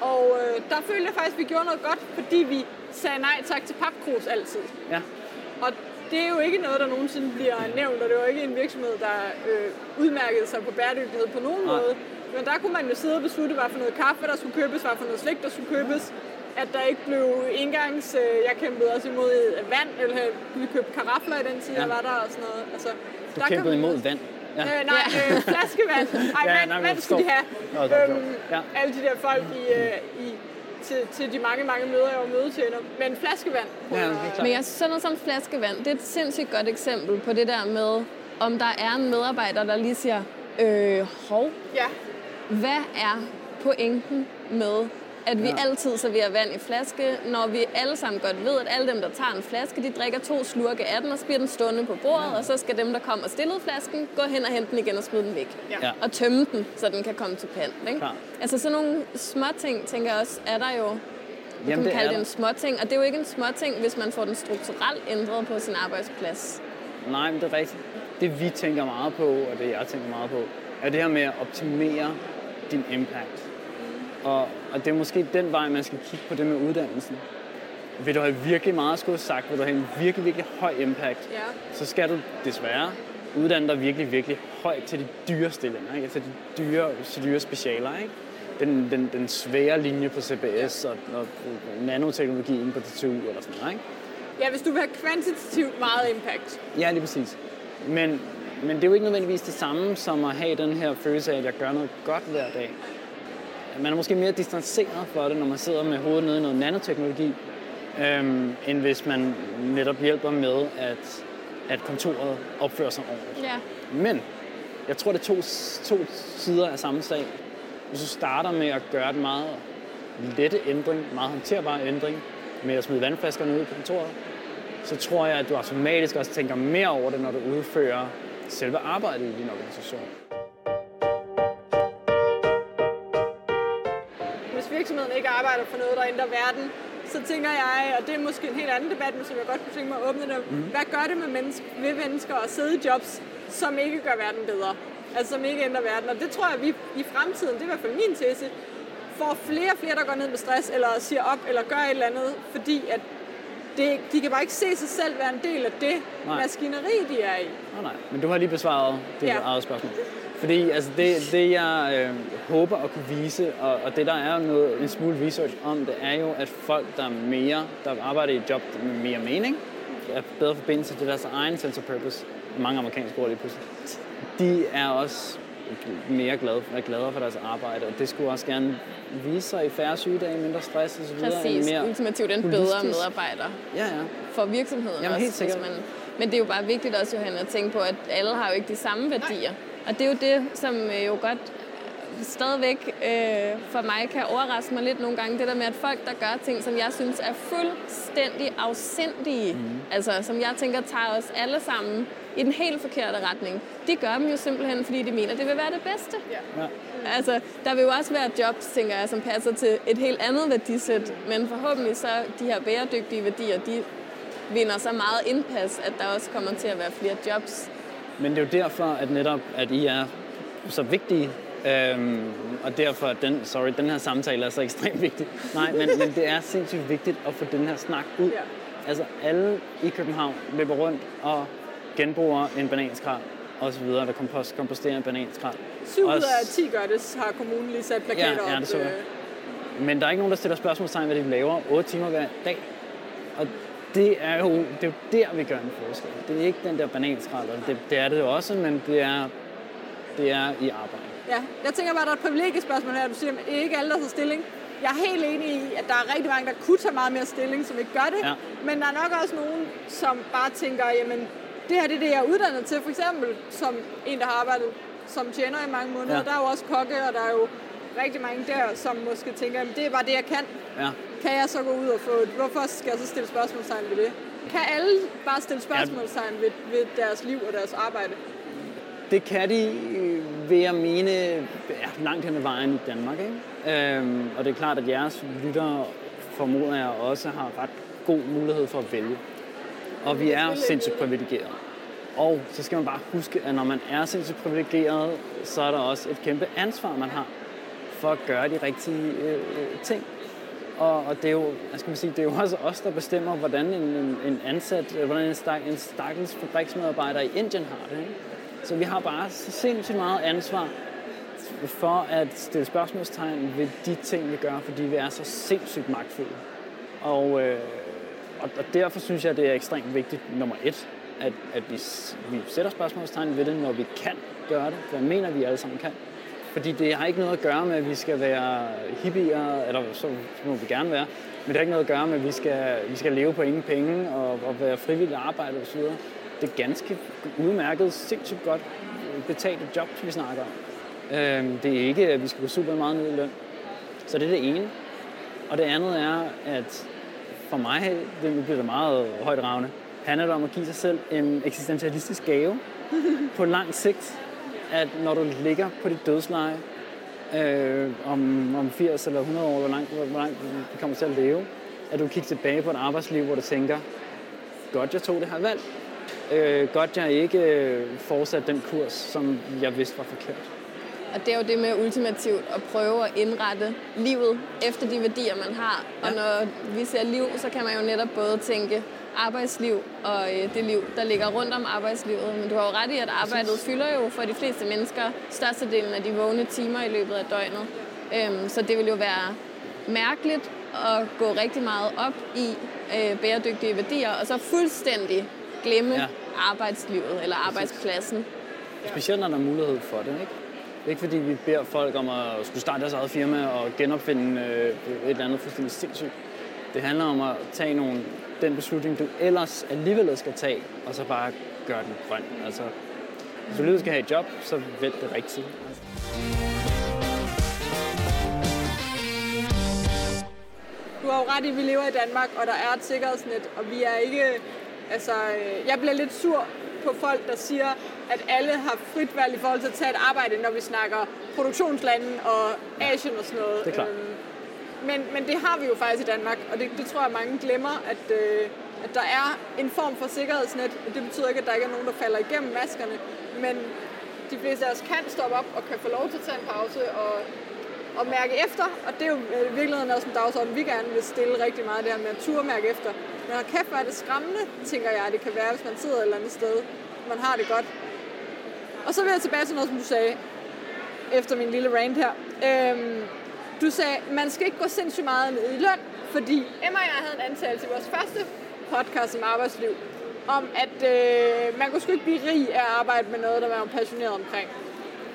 Og øh, der følte jeg faktisk, at vi gjorde noget godt, fordi vi sagde nej tak til papkrus altid. Ja. Og det er jo ikke noget, der nogensinde bliver nævnt, og det var ikke en virksomhed, der øh, udmærkede sig på bæredygtighed på nogen Nej. måde. Men der kunne man jo sidde og beslutte, hvad for noget kaffe, der skulle købes, hvad for noget slik, der skulle købes. At der ikke blev engangs... Øh, jeg kæmpede også imod vand, eller vi købte karafler i den tid, Ja. jeg var der og sådan noget. Altså, Du der kæmpede imod vand. Ja. Øh, nej, øh, flaskevand. Ej, Ja, vand, nej, vand skal de have. Nå, det Øhm, Ja. Alle de der folk i, øh, i, til, til de mange, mange møder, jeg var mødetjener. Men flaskevand. Ja, det er. Men jeg synes, sådan noget som flaskevand, det er et sindssygt godt eksempel på det der med, om der er en medarbejder, der lige siger, øh, hov, Ja, hvad er pointen med, at vi Ja. altid serverer vand i flaske, når vi alle sammen godt ved, at alle dem, der tager en flaske, de drikker to slurke af den, og så bliver den stående på bordet, ja. og så skal dem, der kommer og stillede flasken, gå hen og hente den igen og smide den væk. Ja. Og tømme den, så den kan komme til pant. Ikke? Altså sådan nogle små ting, tænker jeg også, er der jo Jamen, kan det kalde det en småting, og det er jo ikke en småting, hvis man får den strukturelt ændret på sin arbejdsplads. Nej, men det er rigtigt. Det vi tænker meget på, og det jeg tænker meget på, er det her med at optimere din impact. Og, og det er måske den vej, man skal kigge på det med uddannelsen. Vil du have virkelig meget skulle sagt, vil du have en virkelig, virkelig høj impact, ja. så skal du desværre uddanne dig virkelig, virkelig højt til de dyre stillinger, ikke? til de dyre, til dyre specialer. Ikke? Den, den, den svære linje på CBS og, og nanoteknologien på DTU eller sådan noget. Ikke? ja, hvis du vil have kvantitativt meget impact. Ja, lige præcis. Men, men det er jo ikke nødvendigvis det samme som at have den her følelse af, at jeg gør noget godt hver dag. Man er måske mere distanceret for det, når man sidder med hovedet nede i noget nanoteknologi, øhm, end hvis man netop hjælper med, at, at kontoret opfører sig ordentligt. Ja. Men jeg tror, det er to, to sider af samme sag. Hvis du starter med at gøre en meget lette ændring, meget håndterbar ændring, med at smide vandflaskerne ud på kontoret, så tror jeg, at du automatisk også tænker mere over det, når du udfører selve arbejdet i din organisation. Virksomheden ikke arbejder for noget, der ændrer verden, så tænker jeg, og det er måske en helt anden debat, men som jeg godt kunne tænke mig at åbne det, mm. hvad gør det med mennesker, ved mennesker at sidde i jobs, som ikke gør verden bedre? Altså som ikke ændrer verden. Og det tror jeg, vi i fremtiden, det er i hvert fald min tese, får flere og flere, der går ned med stress, eller siger op, eller gør et eller andet, fordi at det, de kan bare ikke se sig selv være en del af det Nej. maskineri, de er i. Nå, nej, men du har lige besvaret det ja. eget spørgsmål. Fordi altså, det, det, jeg øh, håber at kunne vise, og, og det der er noget, en smule research om, det er jo, at folk, der er mere, der arbejder i et job med mere mening, er bedre forbindelse til deres egen sense of purpose, mange amerikanske ord lige pludselig, de er også mere glade, er gladere for deres arbejde, og det skulle også gerne vise sig i færre sygedage, mindre stress osv. Præcis. mere Ultimativt en bedre holistisk. medarbejder Ja, ja. for virksomheden Jamen, også. helt sikkert. Man, men det er jo bare vigtigt også, Johanne, at tænke på, at alle har jo ikke de samme værdier. Og det er jo det, som øh, jo godt øh, stadigvæk øh, for mig kan overraske mig lidt nogle gange. Det der med, at folk, der gør ting, som jeg synes er fuldstændig afsindige, mm. altså som jeg tænker tager os alle sammen i den helt forkerte retning, de gør dem jo simpelthen, fordi de mener, det vil være det bedste. Ja. ja. Altså, der vil jo også være jobs, tænker jeg, som passer til et helt andet værdisæt, men forhåbentlig så de her bæredygtige værdier, de vinder så meget indpas, at der også kommer til at være flere jobs. Men det er jo derfor, at netop, at I er så vigtige, øhm, og derfor, at den, sorry, den her samtale er så ekstremt vigtig. Nej, men, men det er sindssygt vigtigt at få den her snak ud. Ja. Altså alle i København løber rundt og genbruger en bananskrald og så videre, der kompost, komposterer en bananskrald. 7 ud af 10 gør det, har kommunen lige sat plakater Ja, ja, op. det så jeg. øh, Men der er ikke nogen, der stiller spørgsmålstegn, hvad de laver 8 timer hver dag. Og det er jo, det er jo der, vi gør en forskel. Det er ikke den der bananskrald, og det, det er det jo også, men det er, det er i arbejde. Ja, jeg tænker bare, at der er et privilegiespørgsmål her. Du siger, at ikke alle, der tager stilling. Jeg er helt enig i, at der er rigtig mange, der kunne tage meget mere stilling, som ikke gør det. Ja. Men der er nok også nogen, som bare tænker, jamen, det her det er det, jeg er uddannet til. For eksempel som en, der har arbejdet som tjener i mange måneder. Ja. Der er jo også kokke, og der er jo rigtig mange der, som måske tænker, jamen, det er bare det, jeg kan. Ja. Kan jeg så gå ud og få et? Hvorfor skal jeg så stille spørgsmålstegn ved det? Kan alle bare stille spørgsmålstegn ved, ved deres liv og deres arbejde? det kan de, øh, vil jeg mene, ja, langt hen ad vejen i Danmark. Ikke? Øhm, og det er klart, at jeres lyttere formoder jeg også har ret god mulighed for at vælge. Og vi er sindssygt privilegerede. Og så skal man bare huske, at når man er sindssygt privilegeret, så er der også et kæmpe ansvar, man har for at gøre de rigtige øh, ting. Og, og det, er jo, jeg skal man sige, det er jo også os, der bestemmer, hvordan en, en, en ansat, øh, hvordan en, stak, en stakkels fabriksmedarbejder i Indien har det. Ikke? Så vi har bare så sindssygt meget ansvar for at stille spørgsmålstegn ved de ting, vi gør, fordi vi er så sindssygt magtfulde. Og, øh, og, og derfor synes jeg, det er ekstremt vigtigt, nummer et, at, at vi, vi sætter spørgsmålstegn ved det, når vi kan gøre det, for jeg mener, vi alle sammen kan. Fordi det har ikke noget at gøre med, at vi skal være hippier, eller så må vi gerne være, men det har ikke noget at gøre med, at vi skal, vi skal leve på ingen penge og, og være frivilligt arbejde osv. Det er ganske udmærket, sindssygt godt betalt job, vi snakker om. Øhm, det er ikke, at vi skal gå super meget ned i løn. Så det er det ene. Og det andet er, at for mig, det bliver det meget højdragende, handler det om at give sig selv en eksistentialistisk gave på lang sigt, at når du ligger på dit dødsleje øh, om, om 80 eller 100 år, hvor langt, hvor langt du kommer til at leve, at du kigger tilbage på et arbejdsliv, hvor du tænker, godt jeg tog det her valg. Øh, godt jeg ikke øh, fortsatte den kurs, som jeg vidste var forkert. Og det er jo det med ultimativt at prøve at indrette livet efter de værdier, man har. Ja. Og når vi ser liv, så kan man jo netop både tænke arbejdsliv og øh, det liv, der ligger rundt om arbejdslivet. Men du har jo ret i, at arbejdet fylder jo for de fleste mennesker størstedelen af de vågne timer i løbet af døgnet. Øhm, så det vil jo være mærkeligt at gå rigtig meget op i øh, bæredygtige værdier, og så fuldstændig glemme ja. arbejdslivet eller arbejdspladsen. Specielt når der er mulighed for det, ikke? Det er ikke fordi, vi beder folk om at skulle starte deres eget firma og genopfinde øh, et eller andet fuldstændig sindssygt. Det handler om at tage nogle, den beslutning, du ellers alligevel skal tage, og så bare gøre den grøn. Altså, hvis du alligevel skal have et job, så vælg det rigtigt. Du har jo ret i, at vi lever i Danmark, og der er et sikkerhedsnet, og vi er ikke... Altså, øh, jeg bliver lidt sur på folk, der siger, at alle har frit valg i forhold til at tage et arbejde, når vi snakker produktionslande og Asien og sådan noget. Det er klart. Øhm, men, men det har vi jo faktisk i Danmark, og det, det tror jeg, mange glemmer, at, øh, at der er en form for sikkerhedsnet. Det betyder ikke, at der ikke er nogen, der falder igennem maskerne, men de fleste af os kan stoppe op og kan få lov til at tage en pause og, og mærke efter. Og det er jo øh, i virkeligheden også en dagsorden, vi gerne vil stille rigtig meget der med at turmærke efter. Men kæft, hvor er det skræmmende, tænker jeg, det kan være, hvis man sidder et eller andet sted, man har det godt. Og så vil jeg tilbage til noget, som du sagde, efter min lille rant her. Øhm, du sagde, man skal ikke gå sindssygt meget ned i løn, fordi Emma og jeg havde en antagelse i vores første podcast om arbejdsliv, om at øh, man kunne sgu ikke blive rig af at arbejde med noget, der var passioneret omkring.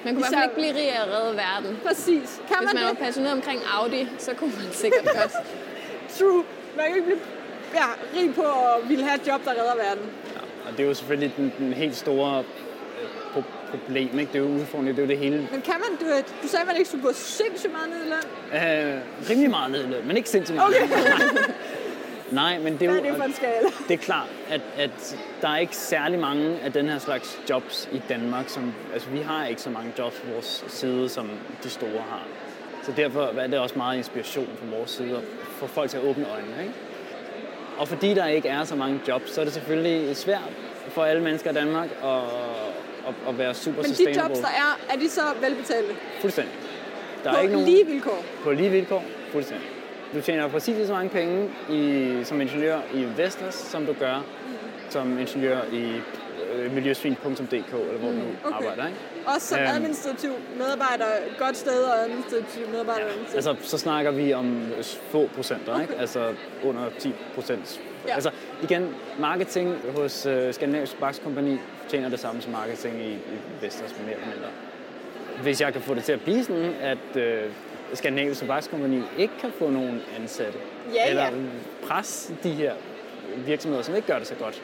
Man kunne i hvert fald ikke blive rig af at redde verden. Præcis. Kan Hvis man, man var passioneret omkring Audi, så kunne man sikkert godt. True. Man kan ikke blive ja, rig på at ville have et job, der redder verden. Ja, og det er jo selvfølgelig den, den helt store øh, problem, ikke? Det er jo udfordringen, det er jo det hele. Men kan man, du, du sagde, at man ikke skulle gå sindssygt meget ned i løn? Øh, rimelig meget ned i løn, men ikke sindssygt meget. Okay. Nej, men det er jo... Hvad er det for en skala? Det er klart, at, at der er ikke særlig mange af den her slags jobs i Danmark, som... Altså, vi har ikke så mange jobs på vores side, som de store har. Så derfor er det også meget inspiration fra vores side at få folk til at åbne øjnene, ikke? Og fordi der ikke er så mange jobs, så er det selvfølgelig svært for alle mennesker i Danmark at, at, at være super Men de jobs, der er, er de så velbetalte? Fuldstændig. Der på er ikke nogen... lige vilkår? På lige vilkår, fuldstændig. Du tjener præcis så mange penge i, som ingeniør i Vestas, som du gør som ingeniør i øh, miljøsvin.dk, eller hvor mm. du okay. arbejder. Ikke? Også som øhm, administrativ medarbejder, godt sted og administrativ medarbejder. Ja, altså, så snakker vi om få procenter, okay. ikke? altså under 10 procent. Ja. Altså igen, marketing hos uh, Skandinavisk Bakskompani tjener det samme som marketing i, i Vestas mere eller mindre. Hvis jeg kan få det til at blive sådan, at uh, Skandinavisk Tobakskompagni ikke kan få nogen ansatte. Ja, eller ja. pres de her virksomheder, som ikke gør det så godt,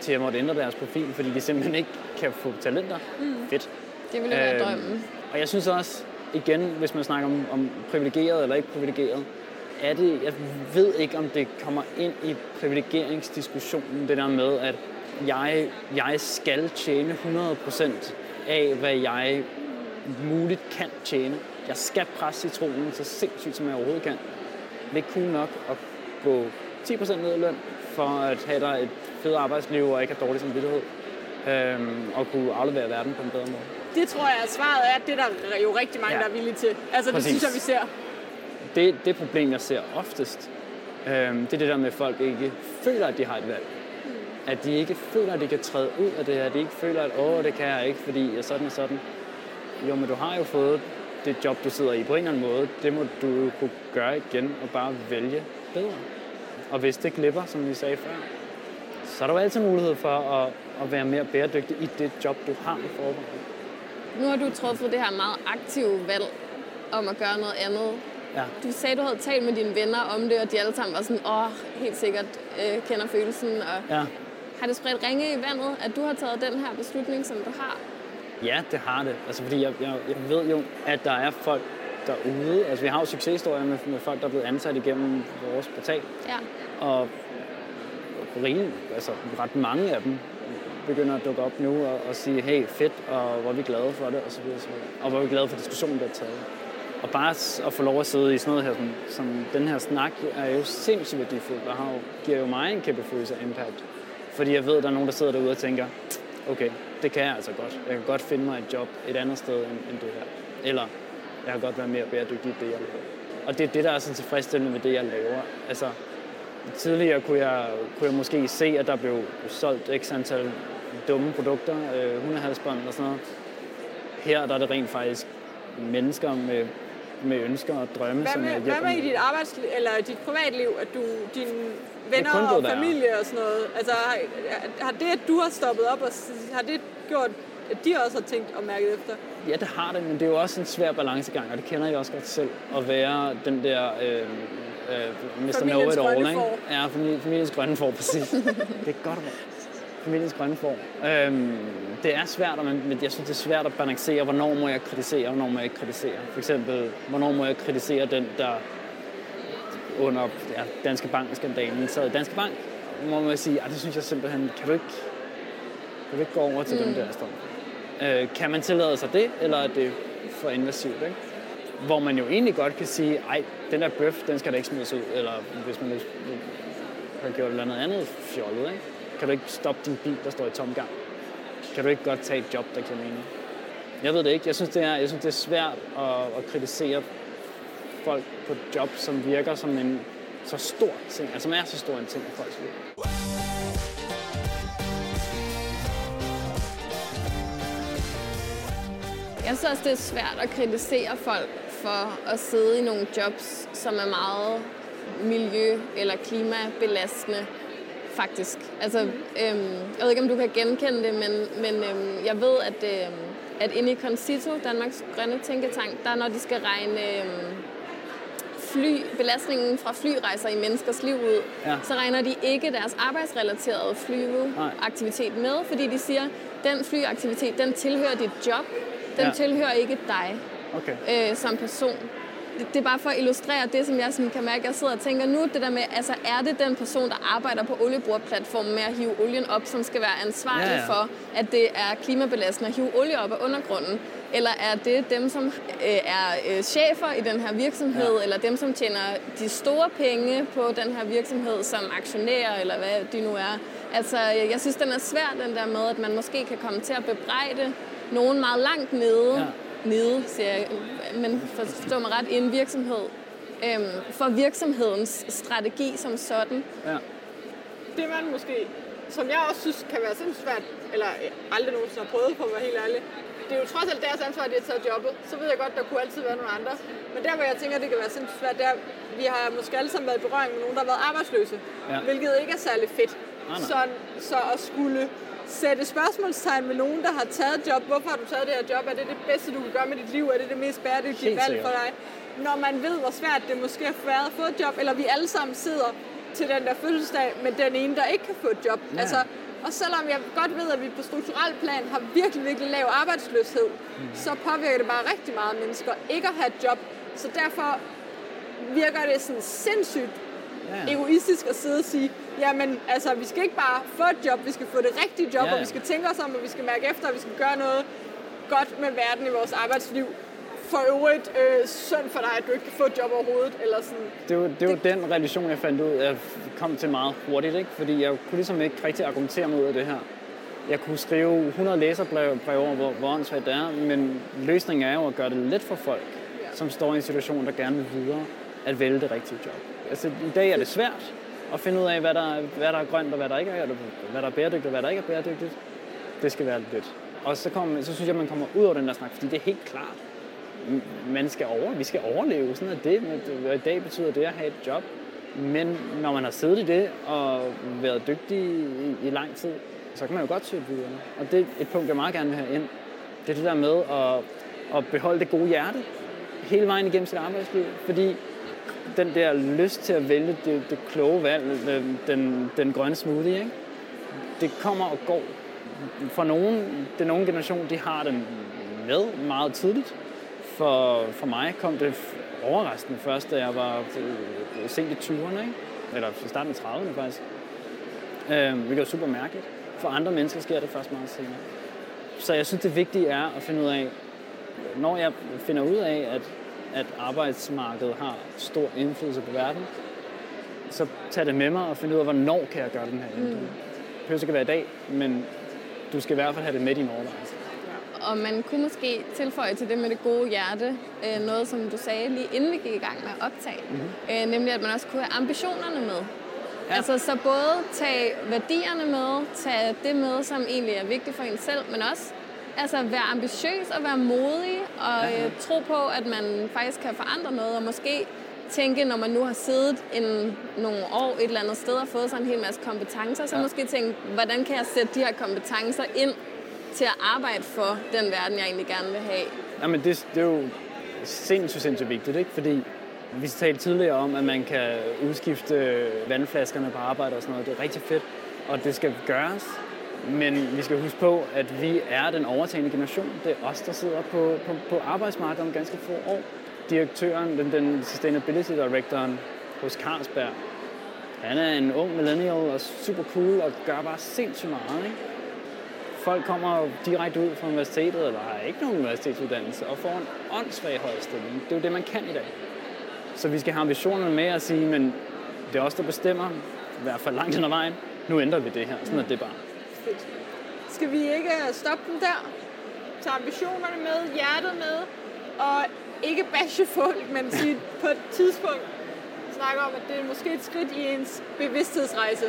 til at måtte ændre deres profil, fordi de simpelthen ikke kan få talenter. Mm. Fedt. Det ville være øhm, drømmen. Og jeg synes også, igen, hvis man snakker om, om privilegeret eller ikke privilegeret, er det, jeg ved ikke, om det kommer ind i privilegeringsdiskussionen, det der med, at jeg, jeg skal tjene 100% af, hvad jeg muligt kan tjene. Jeg skal presse citronen så sindssygt, som jeg overhovedet kan. Det ikke cool nok at gå 10% ned i løn, for at have dig et fedt arbejdsliv og ikke have dårlig samvittighed. Øhm, og kunne aflevere verden på en bedre måde. Det tror jeg, at svaret er, at det er der jo rigtig mange, Ja. der er villige til. Altså, Præcis. det synes jeg, vi ser. Det, det problem, jeg ser oftest, øhm, det er det der med, at folk ikke føler, at de har et valg. At de ikke føler, at de kan træde ud af det her. At de ikke føler, at åh, det kan jeg ikke, fordi jeg sådan og sådan. Jo, men du har jo fået det job, du sidder i på en eller anden måde. Det må du kunne gøre igen og bare vælge bedre. Og hvis det glipper, som vi sagde før, så er der jo altid mulighed for at, at være mere bæredygtig i det job, du har i forvejen. Nu har du truffet det her meget aktive valg om at gøre noget andet. Ja. Du sagde, du havde talt med dine venner om det, og de alle sammen var sådan, åh, helt sikkert øh, kender følelsen. Og Ja. har det spredt ringe i vandet, at du har taget den her beslutning, som du har? Ja, det har det. Altså, fordi jeg, jeg, jeg ved jo, at der er folk derude. Altså, vi har jo succeshistorier med, med folk, der er blevet ansat igennem vores portal. Ja. Og rige, altså ret mange af dem begynder at dukke op nu og, og sige, hey, fedt, og hvor er vi glade for det, og så videre, og så videre. Og hvor er vi glade for diskussionen, der er taget. Og bare at få lov at sidde i sådan noget her, som, som den her snak, er jo sindssygt værdifuldt, og har jo, giver jo mig en kæmpe følelse af impact. Fordi jeg ved, at der er nogen, der sidder derude og tænker, okay, det kan jeg altså godt. Jeg kan godt finde mig et job et andet sted end, end det her. Eller jeg kan godt være mere bæredygtig i det, jeg laver. Og det er det, der er så tilfredsstillende med det, jeg laver. Altså, tidligere kunne jeg, kunne jeg måske se, at der blev solgt x antal dumme produkter, øh, hundehalsbånd og sådan noget. Her der er det rent faktisk mennesker med, med ønsker og drømme, Hvad som med, jeg hvad hjælper med i dit arbejdsliv, eller dit privatliv, at du, dine venner og familie og sådan noget, altså har, har det, at du har stoppet op, og har det gjort, at de også har tænkt og mærket efter? Ja, det har det, men det er jo også en svær balancegang, og det kender jeg også godt selv, at være den der øh, øh, Mr. Familiens Know It All, ikke? Ja, familie, familiens grønne får, præcis. det er godt. Familiens grønne får. Øhm, det er svært, men jeg synes, det er svært at balancere, hvornår må jeg kritisere, og hvornår må jeg ikke kritisere. For eksempel, hvornår må jeg kritisere den, der under ja, Danske Bank-skandalen i Danske Bank, hvor man sige, at det synes jeg simpelthen, kan du ikke, kan du ikke gå over til mm. dem der står? Øh, kan man tillade sig det, eller er det for invasivt? Ikke? Hvor man jo egentlig godt kan sige, ej, den der bøf, den skal da ikke smides ud, eller hvis man har gjort et eller andet andet fjollet, ikke? kan du ikke stoppe din bil, der står i tom gang? Kan du ikke godt tage et job, der giver mening? Jeg ved det ikke. Jeg synes, det er, jeg synes, det er svært at, at kritisere folk på et job, som virker som en så stor ting, altså som er så stor en ting i folks liv. Jeg synes også, det er svært at kritisere folk for at sidde i nogle jobs, som er meget miljø- eller klimabelastende, faktisk. Altså, øhm, jeg ved ikke, om du kan genkende det, men, men øhm, jeg ved, at, øhm, at inde i Concito, Danmarks Grønne Tænketank, der når de skal regne øhm, fly, belastningen fra flyrejser i menneskers liv ud, Ja. så regner de ikke deres arbejdsrelaterede flyveaktivitet med, fordi de siger, den flyaktivitet, den tilhører dit job, den Ja. tilhører ikke dig Okay. øh, som person. Det, er bare for at illustrere det, som jeg sådan kan mærke, jeg sidder og tænker nu, det der med, altså er det den person, der arbejder på olieboreplatformen med at hive olien op, som skal være ansvarlig Ja, ja, for, at det er klimabelastende at hive olie op af undergrunden? Eller er det dem, som øh, er øh, chefer i den her virksomhed, Ja. eller dem, som tjener de store penge på den her virksomhed som aktionærer, eller hvad de nu er? Altså, jeg jeg synes, den er svær, den der med, at man måske kan komme til at bebrejde nogen meget langt nede, Ja. Nede, siger jeg, men forstå mig ret, i en virksomhed, øhm, for virksomhedens strategi som sådan. Ja. Det man måske, som jeg også synes kan være sindssygt svært, eller øh, aldrig nogensinde har prøvet på at være helt ærlig, det er jo trods alt deres ansvar, at de har taget jobbet. Så ved jeg godt, der kunne altid være nogle andre. Men der, hvor jeg tænker, det kan være sindssygt svært, det er, vi har måske alle sammen været i berøring med nogen, der har været arbejdsløse. Ja. Hvilket ikke er særlig fedt. Nej, nej. Så, så at skulle sætte spørgsmålstegn med nogen, der har taget job. Hvorfor har du taget det her job? Er det det bedste, du kan gøre med dit liv? Er det det mest bæredygtige valg for dig? Når man ved, hvor svært det måske har været at få et job, eller vi alle sammen sidder til den der fødselsdag med den ene, der ikke kan få et job. Ja. Altså, og selvom jeg godt ved, at vi på strukturel plan har virkelig, virkelig lav arbejdsløshed, Mm. så påvirker det bare rigtig meget mennesker ikke at have et job. Så derfor virker det sådan sindssygt Ja. egoistisk at sidde og sige, jamen altså, vi skal ikke bare få et job, vi skal få det rigtige job, Ja, ja, ja. og vi skal tænke os om, og vi skal mærke efter, og vi skal gøre noget godt med verden i vores arbejdsliv. For øvrigt, øh, synd for dig, at du ikke kan få et job overhovedet, eller sådan. Det jo, det er jo den relation, jeg fandt ud af, jeg kom til meget hurtigt, ikke? fordi jeg kunne ligesom ikke rigtig argumentere af det her. Jeg kunne skrive 100 læserbreve breve over, hvor, hvor åndssvagt det er, men løsningen er jo at gøre det let for folk, som står i en situation, der gerne vil videre, at vælge det rigtige job. Altså, I dag er det svært at finde ud af, hvad der, hvad der er grønt og hvad der ikke er, hvad der er bæredygtigt og hvad der ikke er bæredygtigt. Det skal være lidt. Og så, kommer, så synes jeg, man kommer ud over den der snak, fordi det er helt klart. Man skal over, vi skal overleve, sådan er det. Og I dag betyder det at have et job. Men når man har siddet i det og været dygtig i, i lang tid, så kan man jo godt søge videre. Og det er et punkt, jeg meget gerne vil have ind. Det er det der med at, at beholde det gode hjerte hele vejen igennem sit arbejdsliv. Fordi den der lyst til at vælge det, det kloge valg, øh, den, den, grønne smoothie, ikke? det kommer og går. For nogen, den unge generation, de har den med meget tidligt. For, for mig kom det overraskende først, da jeg var øh, sent i 20'erne, ikke? eller i starten af 30'erne faktisk. Øh, hvilket er super mærkeligt. For andre mennesker sker det først meget senere. Så jeg synes, det vigtige er at finde ud af, når jeg finder ud af, at, at arbejdsmarkedet har stor indflydelse på verden, så tag det med mig og find ud af, hvornår kan jeg gøre den her ændring. Mm. Det ikke være i dag, men du skal i hvert fald have det med i dine overvejelser. Og man kunne måske tilføje til det med det gode hjerte, øh, noget som du sagde lige inden vi gik i gang med at optage, mm-hmm. øh, nemlig at man også kunne have ambitionerne med. Ja. Altså så både tage værdierne med, tage det med, som egentlig er vigtigt for en selv, men også altså, være ambitiøs og være modig og Ja. øh, tro på, at man faktisk kan forandre noget, og måske tænke, når man nu har siddet en, nogle år et eller andet sted og fået sig en hel masse kompetencer, så Ja. måske tænke, hvordan kan jeg sætte de her kompetencer ind til at arbejde for den verden, jeg egentlig gerne vil have. Jamen, det, det er jo sindssygt, sindssygt vigtigt, ikke? Fordi vi talte tidligere om, at man kan udskifte vandflaskerne på arbejde og sådan noget. Det er rigtig fedt, og det skal gøres. Men vi skal huske på, at vi er den overtagende generation. Det er os, der sidder på, på, på arbejdsmarkedet om ganske få år. Direktøren, den, den Sustainability Directoren hos Carlsberg, han er en ung millennial og super cool og gør bare sindssygt meget. Ikke? Folk kommer direkte ud fra universitetet, eller har ikke nogen universitetsuddannelse, og får en åndssvag høj stilling. Det er jo det, man kan i dag. Så vi skal have ambitionerne med at sige, men det er os, der bestemmer, i hvert fald langt hen ad vejen. Nu ændrer vi det her. Sådan er det bare. Fedt. Skal vi ikke stoppe den der? Tage ambitionerne med, hjertet med, og ikke bashe folk, men sige på et tidspunkt snakke om, at det er måske et skridt i ens bevidsthedsrejse,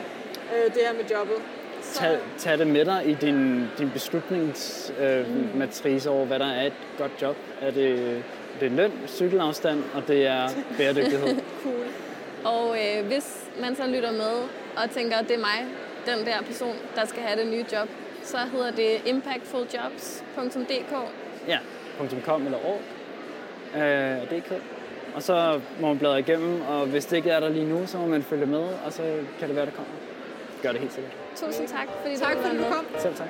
øh, det her med jobbet. Så, Tag, tag det med dig i din, din beslutningsmatrice øh, over, hvad der er et godt job. Er det, det er løn, cykelafstand, og det er bæredygtighed. cool. Og øh, hvis man så lytter med og tænker, at det er mig, den der person, der skal have det nye job, så hedder det impactfuljobs.dk. Ja, .com eller org. Øh, DK. Og så må man bladre igennem, og hvis det ikke er der lige nu, så må man følge med, og så kan det være, der kommer. Gør det helt sikkert. Tusind tak, fordi Tak du fordi du kom. Selv tak.